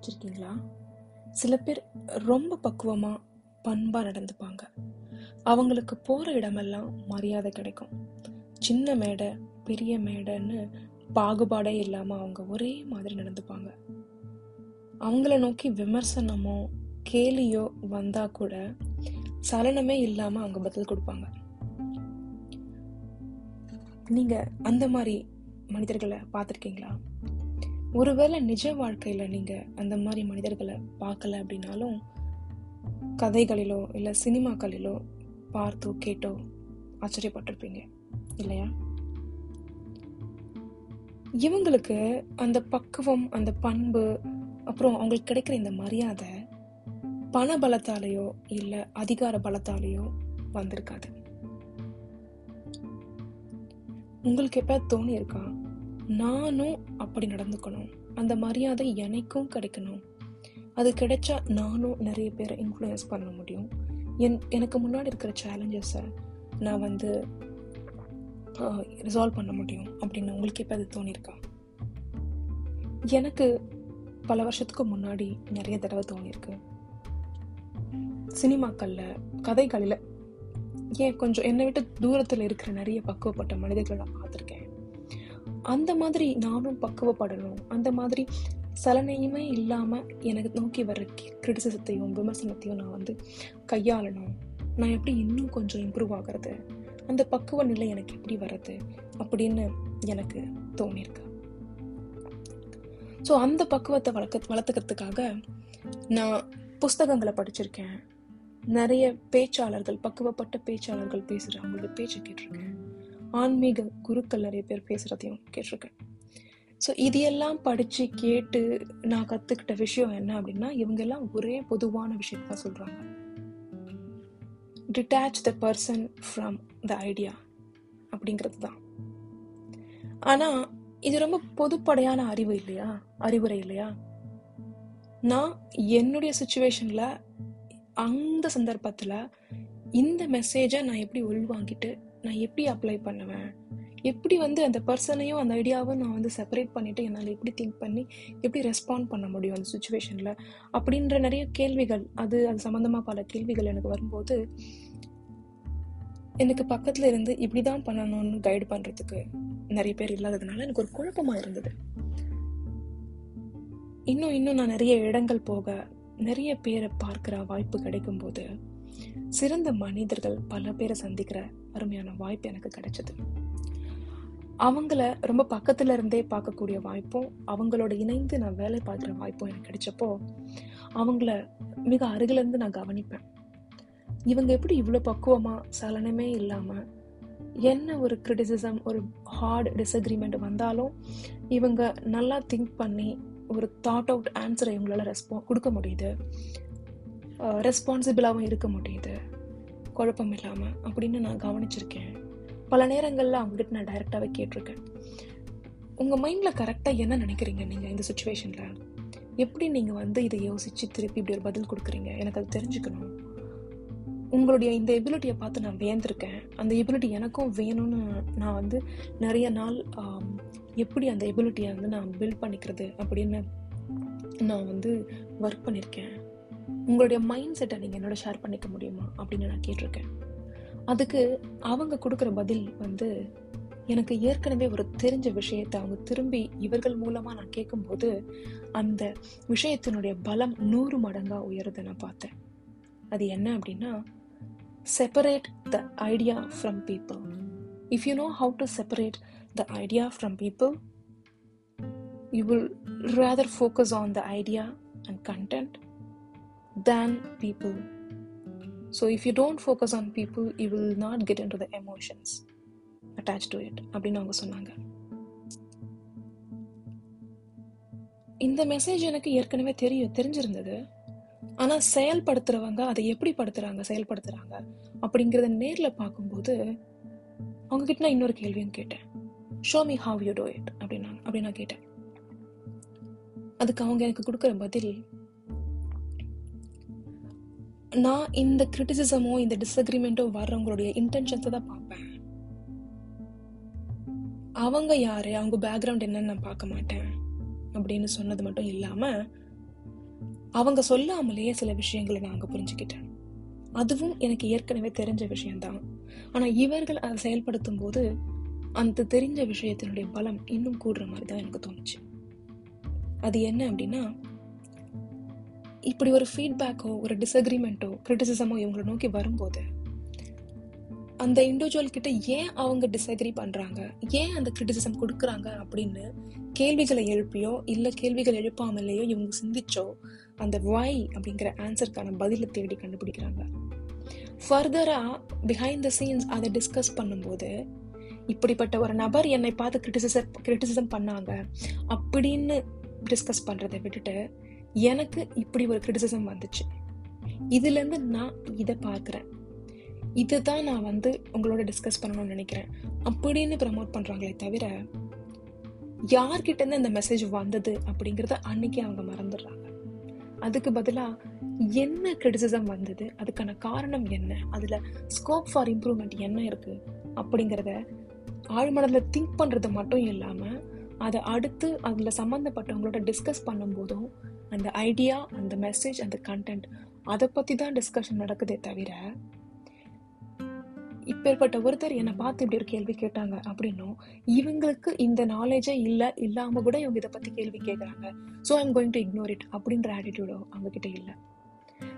கவனிச்சிருக்கீங்களா சில பேர் ரொம்ப பக்குவமாக பண்பாக நடந்துப்பாங்க. அவங்களுக்கு போகிற இடமெல்லாம் மரியாதை கிடைக்கும். சின்ன மேடை பெரிய மேடைன்னு பாகுபாடே இல்லாமல் அவங்க ஒரே மாதிரி நடந்துப்பாங்க. அவங்கள நோக்கி விமர்சனமோ கேலியோ வந்தா கூட சலனமே இல்லாம அவங்க பதில் கொடுப்பாங்க. நீங்க அந்த மாதிரி மனிதர்களை பார்த்துருக்கீங்களா? ஒருவேளை நிஜ வாழ்க்கையில் நீங்கள் அந்த மாதிரி மனிதர்களை பார்க்கல அப்படின்னாலும் கதைகளிலோ இல்லை சினிமாக்களிலோ பார்த்தோ கேட்டோ ஆச்சரியப்பட்டிருப்பீங்க இல்லையா? இவங்களுக்கு அந்த பக்குவம் அந்த பண்பு அப்புறம் அவங்களுக்கு கிடைக்கிற இந்த மரியாதை பண பலத்தாலேயோ இல்லை அதிகார பலத்தாலேயோ வந்திருக்காது. உங்களுக்கு எப்போ தோணி இருக்கா நானும் அப்படி நடந்துக்கணும். அந்த மரியாதை எனக்கும் கிடைக்கணும். அது கிடைச்சா நானும் நிறைய பேரை இன்ஃப்ளூயன்ஸ் பண்ண முடியும். என் எனக்கு முன்னாடி இருக்கிற சேலஞ்சஸை நான் வந்து ரிசால்வ் பண்ண முடியும் அப்படின்னு உங்களுக்கு இப்போ அது தோணியிருக்கா? எனக்கு பல வருஷத்துக்கு முன்னாடி நிறைய தடவை தோணியிருக்கு. சினிமாக்களில் கதைகளில் ஏன் கொஞ்சம் என்னை விட்டு தூரத்தில் இருக்கிற நிறைய பக்குவப்பட்ட மனிதர்களை நான் பார்த்துருக்கேன். அந்த மாதிரி நானும் பக்குவப்படணும். அந்த மாதிரி சலனையுமே இல்லாமல் எனக்கு நோக்கி வர்ற கிரிட்டிசிசத்தையும் விமர்சனத்தையும் நான் வந்து கையாளணும். நான் எப்படி இன்னும் கொஞ்சம் இம்ப்ரூவ் ஆகிறது? அந்த பக்குவ நிலை எனக்கு எப்படி வர்றது? அப்படின்னு எனக்கு தோணியிருக்கு ஸோ அந்த பக்குவத்தை வளர்க்க வளர்த்துக்கிறதுக்காக நான் புஸ்தகங்களை படிச்சிருக்கேன். நிறைய பேச்சாளர்கள் பக்குவப்பட்ட பேச்சாளர்கள் பேசுகிற அவங்களோட பேச்சை கேட்டிருக்கேன். ஆன்மீக குருக்கள் நிறைய பேர் பேசுகிறதையும் கேட்டிருக்கேன். ஸோ இதையெல்லாம் படித்து கேட்டு நான் கற்றுக்கிட்ட விஷயம் என்ன அப்படின்னா இவங்க எல்லாம் ஒரே பொதுவான விஷயத்தை தான் சொல்கிறாங்க detach the person from the idea அப்படிங்கிறது தான். ஆனால் இது ரொம்ப பொதுப்படையான அறிவு இல்லையா? அறிவுரை இல்லையா? நான் என்னுடைய சுச்சுவேஷனில் அந்த சந்தர்ப்பத்தில் இந்த மெசேஜை நான் எப்படி உள்வாங்கிட்டு நான் எப்படி அப்ளை பண்ணுவேன்? எப்படி வந்து அந்த பர்சனையும் அந்த ஐடியாவும் நான் வந்து செப்பரேட் பண்ணிட்டு என்னால் எப்படி திங்க் பண்ணி எப்படி ரெஸ்பாண்ட் பண்ண முடியும் அந்த சுச்சுவேஷனில் அப்படின்ற நிறைய கேள்விகள் அது அது சம்மந்தமாக பல கேள்விகள் எனக்கு வரும்போது எனக்கு பக்கத்தில் இருந்து இப்படி தான் பண்ணணும்னு கைடு பண்ணுறதுக்கு நிறைய பேர் இல்லாததுனால எனக்கு ஒரு குழப்பமாக இருந்தது. இன்னும் இன்னும் நான் நிறைய இடங்கள் போக நிறைய பேரை பார்க்குற வாய்ப்பு கிடைக்கும் போது சிறந்த மனிதர்கள் பல பேரை சந்திக்கிற அருமையான வாய்ப்பு எனக்கு கிடைச்சது. அவங்கள ரொம்ப பக்கத்துல இருந்தே பார்க்கக்கூடிய வாய்ப்பும் அவங்களோட இணைந்து நான் வேலை பார்க்குற வாய்ப்பும் எனக்கு கிடைச்சப்போ அவங்கள மிக அருகிலேருந்து நான் கவனிப்பேன். இவங்க எப்படி இவ்வளோ பக்குவமா சலனமே இல்லாமல் என்ன ஒரு கிரிட்டிசிசம் ஒரு ஹார்ட் டிஸ்அக்ரிமெண்ட் வந்தாலும் இவங்க நல்லா திங்க் பண்ணி ஒரு தாட் அவுட் ஆன்சரை இவங்களால ரெஸ்பா கொடுக்க முடியுது. ரெஸ்பான்சிபிளாகவும் இருக்க முடியுது. குழப்பம் இல்லாமல் அப்படின்னு நான் கவனிச்சிருக்கேன். பல நேரங்களில் அவங்ககிட்ட நான் டைரெக்டாகவே கேட்டிருக்கேன். உங்கள் மைண்டில் கரெக்டாக என்ன நினைக்கிறீங்க நீங்கள் இந்த சுச்சுவேஷனில் எப்படி நீங்கள் வந்து இதை யோசித்து திருப்பி இப்படி ஒரு பதில் கொடுக்குறீங்க? எனக்கு அது தெரிஞ்சுக்கணும். உங்களுடைய இந்த எபிலிட்டியை பார்த்து நான் வியந்திருக்கேன். அந்த எபிலிட்டி எனக்கும் வேணும்னு நான் வந்து நிறைய நாள் எப்படி அந்த எபிலிட்டியை வந்து நான் பில்ட் பண்ணிக்கிறது அப்படின்னு நான் வந்து ஒர்க் பண்ணியிருக்கேன் உங்களுடைய மைண்ட் செட்டை நீங்கள் என்னோட ஷேர் பண்ணிக்க முடியுமா? அப்படின்னு நான் கேட்டிருக்கேன். அதுக்கு அவங்க கொடுக்குற பதில் வந்து எனக்கு ஏற்கனவே ஒரு தெரிஞ்ச விஷயத்தை அவங்க திரும்பி இவர்கள் மூலமாக நான் கேட்கும்போது அந்த விஷயத்தினுடைய பலம் நூறு மடங்காக உயருதை நான் பார்த்தேன். அது என்ன அப்படின்னா separate the idea from people if you know how to separate the idea from people you will rather focus on the idea and content than people. So if you don't focus on people, you will not get into the emotions attached to it. அப்படின்னு அவங்க சொன்னாங்க இந்த message எனக்கு ஏற்கனவே தெரியும் தெரிஞ்சிருந்தது ஆனால் செயல்படுத்துறவங்க அதை எப்படி படுத்துறாங்க செயல்படுத்துறாங்க அப்படிங்கிறத நேரில் பார்க்கும்போது அவங்க கிட்ட நான் இன்னொரு கேள்வியும் கேட்டேன் show me how you do it அப்படின்னாங்க அப்படி நான் கேட்டேன் அதுக்கு அவங்க எனக்கு கொடுக்குற பதில் நான் இந்த கிரிட்டிசிசமோ இந்த டிஸ்அக்ரிமெண்ட்டோ வர்றவங்களுடைய இன்டென்ஷன்ஸை தான் பார்ப்பேன். அவங்க யாரு? அவங்க பேக்ரவுண்ட் என்னன்னு நான் பார்க்க மாட்டேன். அப்படின்னு சொன்னது மட்டும் இல்லாம அவங்க சொல்லாமலேயே சில விஷயங்களை நான் அங்க புரிஞ்சுக்கிட்டேன். அதுவும் எனக்கு ஏற்கனவே தெரிஞ்ச விஷயம்தான். ஆனா இவர்கள் அதை செயல்படுத்தும் போது அந்த தெரிஞ்ச விஷயத்தினுடைய பலம் இன்னும் கூடுற மாதிரி தான் எனக்கு தோணுச்சு. அது என்ன அப்படின்னா இப்படி ஒரு ஃபீட்பேக்கோ ஒரு டிஸ்அக்ரிமெண்ட்டோ கிரிட்டிசிசமோ இவங்களை நோக்கி வரும்போது அந்த இண்டிவிஜுவல் கிட்ட ஏன் அவங்க டிஸ்அக்ரி பண்ணுறாங்க ஏன் அந்த கிரிட்டிசிசம் கொடுக்குறாங்க அப்படின்னு கேள்விகளை எழுப்பியோ இல்லை கேள்விகள் எழுப்பாமலேயோ இவங்க சிந்திச்சோ அந்த வாய் அப்படிங்கிற ஆன்சருக்கான பதிலை தேடி கண்டுபிடிக்கிறாங்க. ஃபர்தராக பிஹைண்ட் த சீன்ஸ் அதை டிஸ்கஸ் பண்ணும்போது இப்படிப்பட்ட ஒரு நபர் என்னை பார்த்து கிரிட்டிசிசம் கிரிட்டிசிசம் பண்ணாங்க அப்படின்னு டிஸ்கஸ் பண்ணுறதை விட்டுட்டு எனக்கு இப்படி ஒரு கிரிட்டிசிசம் வந்துச்சு. இதுலேருந்து நான் இதை பார்க்குறேன். இதுதான் நான் வந்து உங்களோட டிஸ்கஸ் பண்ணணும்னு நினைக்கிறேன். அப்படின்னு ப்ரமோட் பண்ணுறாங்களே தவிர யார்கிட்டேருந்து இந்த மெசேஜ் வந்தது அப்படிங்கிறத அன்னைக்கு அவங்க மறந்துடுறாங்க. அதுக்கு பதிலாக என்ன கிரிட்டிசிசம் வந்தது அதுக்கான காரணம் என்ன அதில் ஸ்கோப் ஃபார் இம்ப்ரூவ்மெண்ட் என்ன இருக்குது அப்படிங்கிறத ஆழ்மனதில் திங்க் பண்ணுறது மட்டும் இல்லாமல் அதை அடுத்து அதில் சம்மந்தப்பட்டவங்களோட டிஸ்கஸ் பண்ணும்போதும் அந்த ஐடியா அந்த மெசேஜ் அந்த கண்டென்ட் அதை பற்றி தான் டிஸ்கஷன் நடக்குதே தவிர இப்பேற்பட்ட ஒருத்தர் என்னை பார்த்து இப்படி ஒரு கேள்வி கேட்டாங்க அப்படின்னும் இவங்களுக்கு இந்த நாலேஜே இல்லை இல்லாமல் கூட இவங்க இதை பற்றி கேள்வி கேட்குறாங்க so I'm going to ignore it அப்படின்ற ஆட்டிடியூடோ அவங்க கிட்ட இல்லை.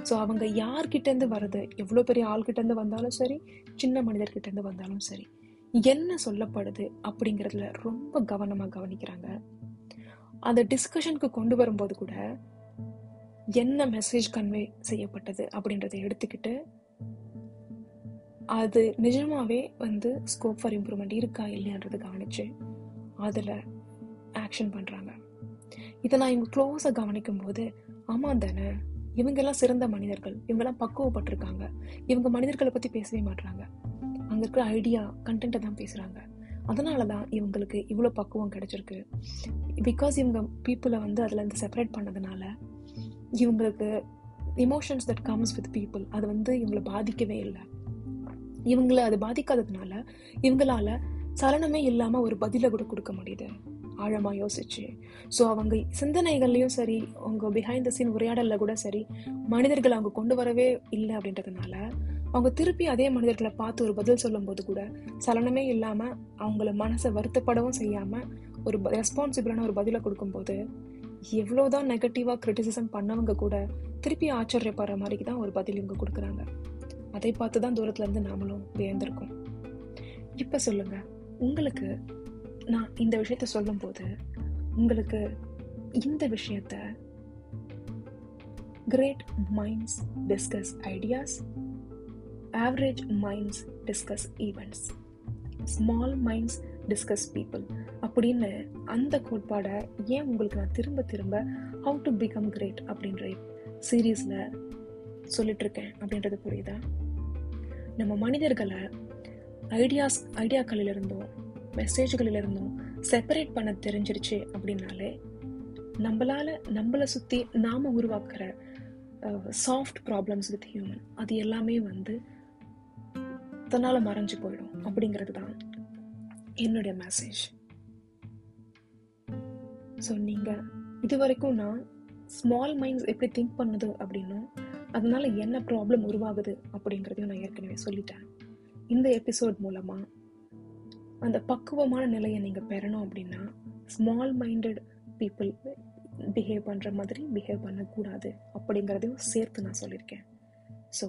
ஸோ அவங்க யார்கிட்டேருந்து வருது எவ்வளோ பெரிய ஆள்கிட்டேருந்து வந்தாலும் சரி சின்ன மனிதர்கிட்டேருந்து வந்தாலும் சரி என்ன சொல்லப்படுது அப்படிங்கிறதுல ரொம்ப கவனமாக கவனிக்கிறாங்க. அந்த டிஸ்கஷனுக்கு கொண்டு வரும்போது கூட என்ன மெசேஜ் கன்வே செய்யப்பட்டது அப்படின்றத எடுத்துக்கிட்டு அது நிஜமாவே வந்து ஸ்கோப் ஃபார் இம்ப்ரூவ்மெண்ட் இருக்கா இல்லையான்றது கவனிச்சு அதில் ஆக்ஷன் பண்ணுறாங்க இதை நான் இவங்க க்ளோஸாக கவனிக்கும் போது ஆமாம் தானே இவங்கெல்லாம் சிறந்த மனிதர்கள் இவங்கெல்லாம் பக்குவப்பட்டிருக்காங்க. இவங்க மனிதர்களை பற்றி பேசவே மாட்டுறாங்க அங்கே இருக்கிற ஐடியா கண்டென்ட்டை தான் பேசுகிறாங்க அதனால தான் இவங்களுக்கு இவ்வளோ பக்குவம் கிடைச்சிருக்கு. பிகாஸ் இவங்க பீப்புளை வந்து அதில் செப்பரேட் பண்ணதுனால இவங்களுக்கு emotions that comes with people அது வந்து இவங்களை பாதிக்கவே இல்லை. இவங்களை அது பாதிக்காததுனால இவங்களால சலனமே இல்லாமல் ஒரு பதிலை கூட கொடுக்க முடியுது. ஆழமாக யோசிச்சு. ஸோ அவங்க சிந்தனைகள்லையும் சரி அவங்க பிஹைண்ட் த சீன் உரையாடலில் கூட சரி மனிதர்கள் அவங்க கொண்டு வரவே இல்லை அப்படின்றதுனால அவங்க திருப்பி அதே மனிதர்களை பார்த்து ஒரு பதில் சொல்லும் போது கூட சலனமே இல்லாமல் அவங்கள மனசை வருத்தப்படவும் செய்யாமல் ஒரு ரெஸ்பான்சிபிளான ஒரு பதிலை கொடுக்கும்போது எவ்வளவுதான் நெகட்டிவாக கிரிட்டிசிசம் பண்ணவங்க கூட திருப்பி ஆச்சரியப்படுற மாதிரி தான் ஒரு பதில் இவங்க கொடுக்குறாங்க. அதை பார்த்து தான் தூரத்துலேருந்து நாமளும் வியந்திருக்கோம். இப்போ சொல்லுங்கள் உங்களுக்கு நான் இந்த விஷயத்த சொல்லும்போது உங்களுக்கு இந்த விஷயத்த great minds discuss ideas average minds discuss events small minds discuss people அப்படின்னு அந்த கோட்பாடை ஏன் உங்களுக்கு நான் திரும்ப திரும்ப ஹவு டு பிகம் கிரேட் அப்படின்ற சீரீஸில் சொல்லிட்டு இருக்கேன் அப்படின்றது புரியுதா? நம்ம மனிதர்களை ஐடியாஸ் ஐடியாக்களிலிருந்தும் மெசேஜ்களிலிருந்தும் செப்பரேட் பண்ண தெரிஞ்சிருச்சு அப்படின்னாலே நம்மளால் நம்மளை சுற்றி நாம் உருவாக்குற சாஃப்ட் ப்ராப்ளம்ஸ் வித் ஹியூமன் அது எல்லாமே வந்து தன்னால் மறைஞ்சு போயிடும் அப்படிங்கிறது தான் என்னுடைய மெசேஜ் ஸோ இது வரைக்கும் நான் ஸ்மால் மைண்ட்ஸ் எப்படி திங்க் பண்ணுது அப்படின்னா அதனால என்ன ப்ராப்ளம் உருவாகுது அப்படிங்கிறதையும் நான் ஏற்கனவே சொல்லிட்டேன். இந்த எபிசோட் மூலமாக அந்த பக்குவமான நிலையை நீங்கள் பெறணும் அப்படின்னா ஸ்மால் மைண்டட் பீப்புள் பிஹேவ் பண்ணுற மாதிரி பிஹேவ் பண்ணக்கூடாது அப்படிங்கிறதையும் சேர்த்து நான் சொல்லியிருக்கேன். ஸோ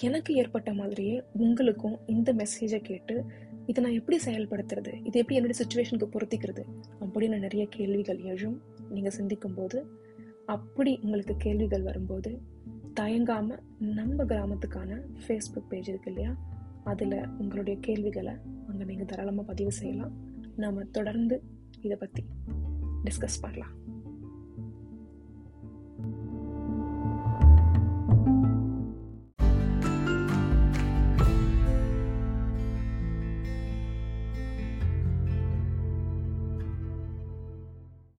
எனக்கு ஏற்பட்ட மாதிரியே உங்களுக்கும் இந்த மெசேஜை கேட்டு இதை நான் எப்படி செயல்படுத்துறது? இது எப்படி என்னுடைய சுச்சுவேஷனுக்கு பொருத்திக்கிறது? அப்படின்னு நிறைய கேள்விகள் எழும். நீங்கள் சிந்திக்கும் போது அப்படி உங்களுக்கு கேள்விகள் வரும்போது தயங்காமல் நம்ம கிராமத்துக்கான ஃபேஸ்புக் பேஜ் இருக்கு இல்லையா? அதில் உங்களுடைய கேள்விகளை அங்கே நீங்கள் தாராளமாக பதிவு செய்யலாம். நாம் தொடர்ந்து இதை பற்றி டிஸ்கஸ் பண்ணலாம்.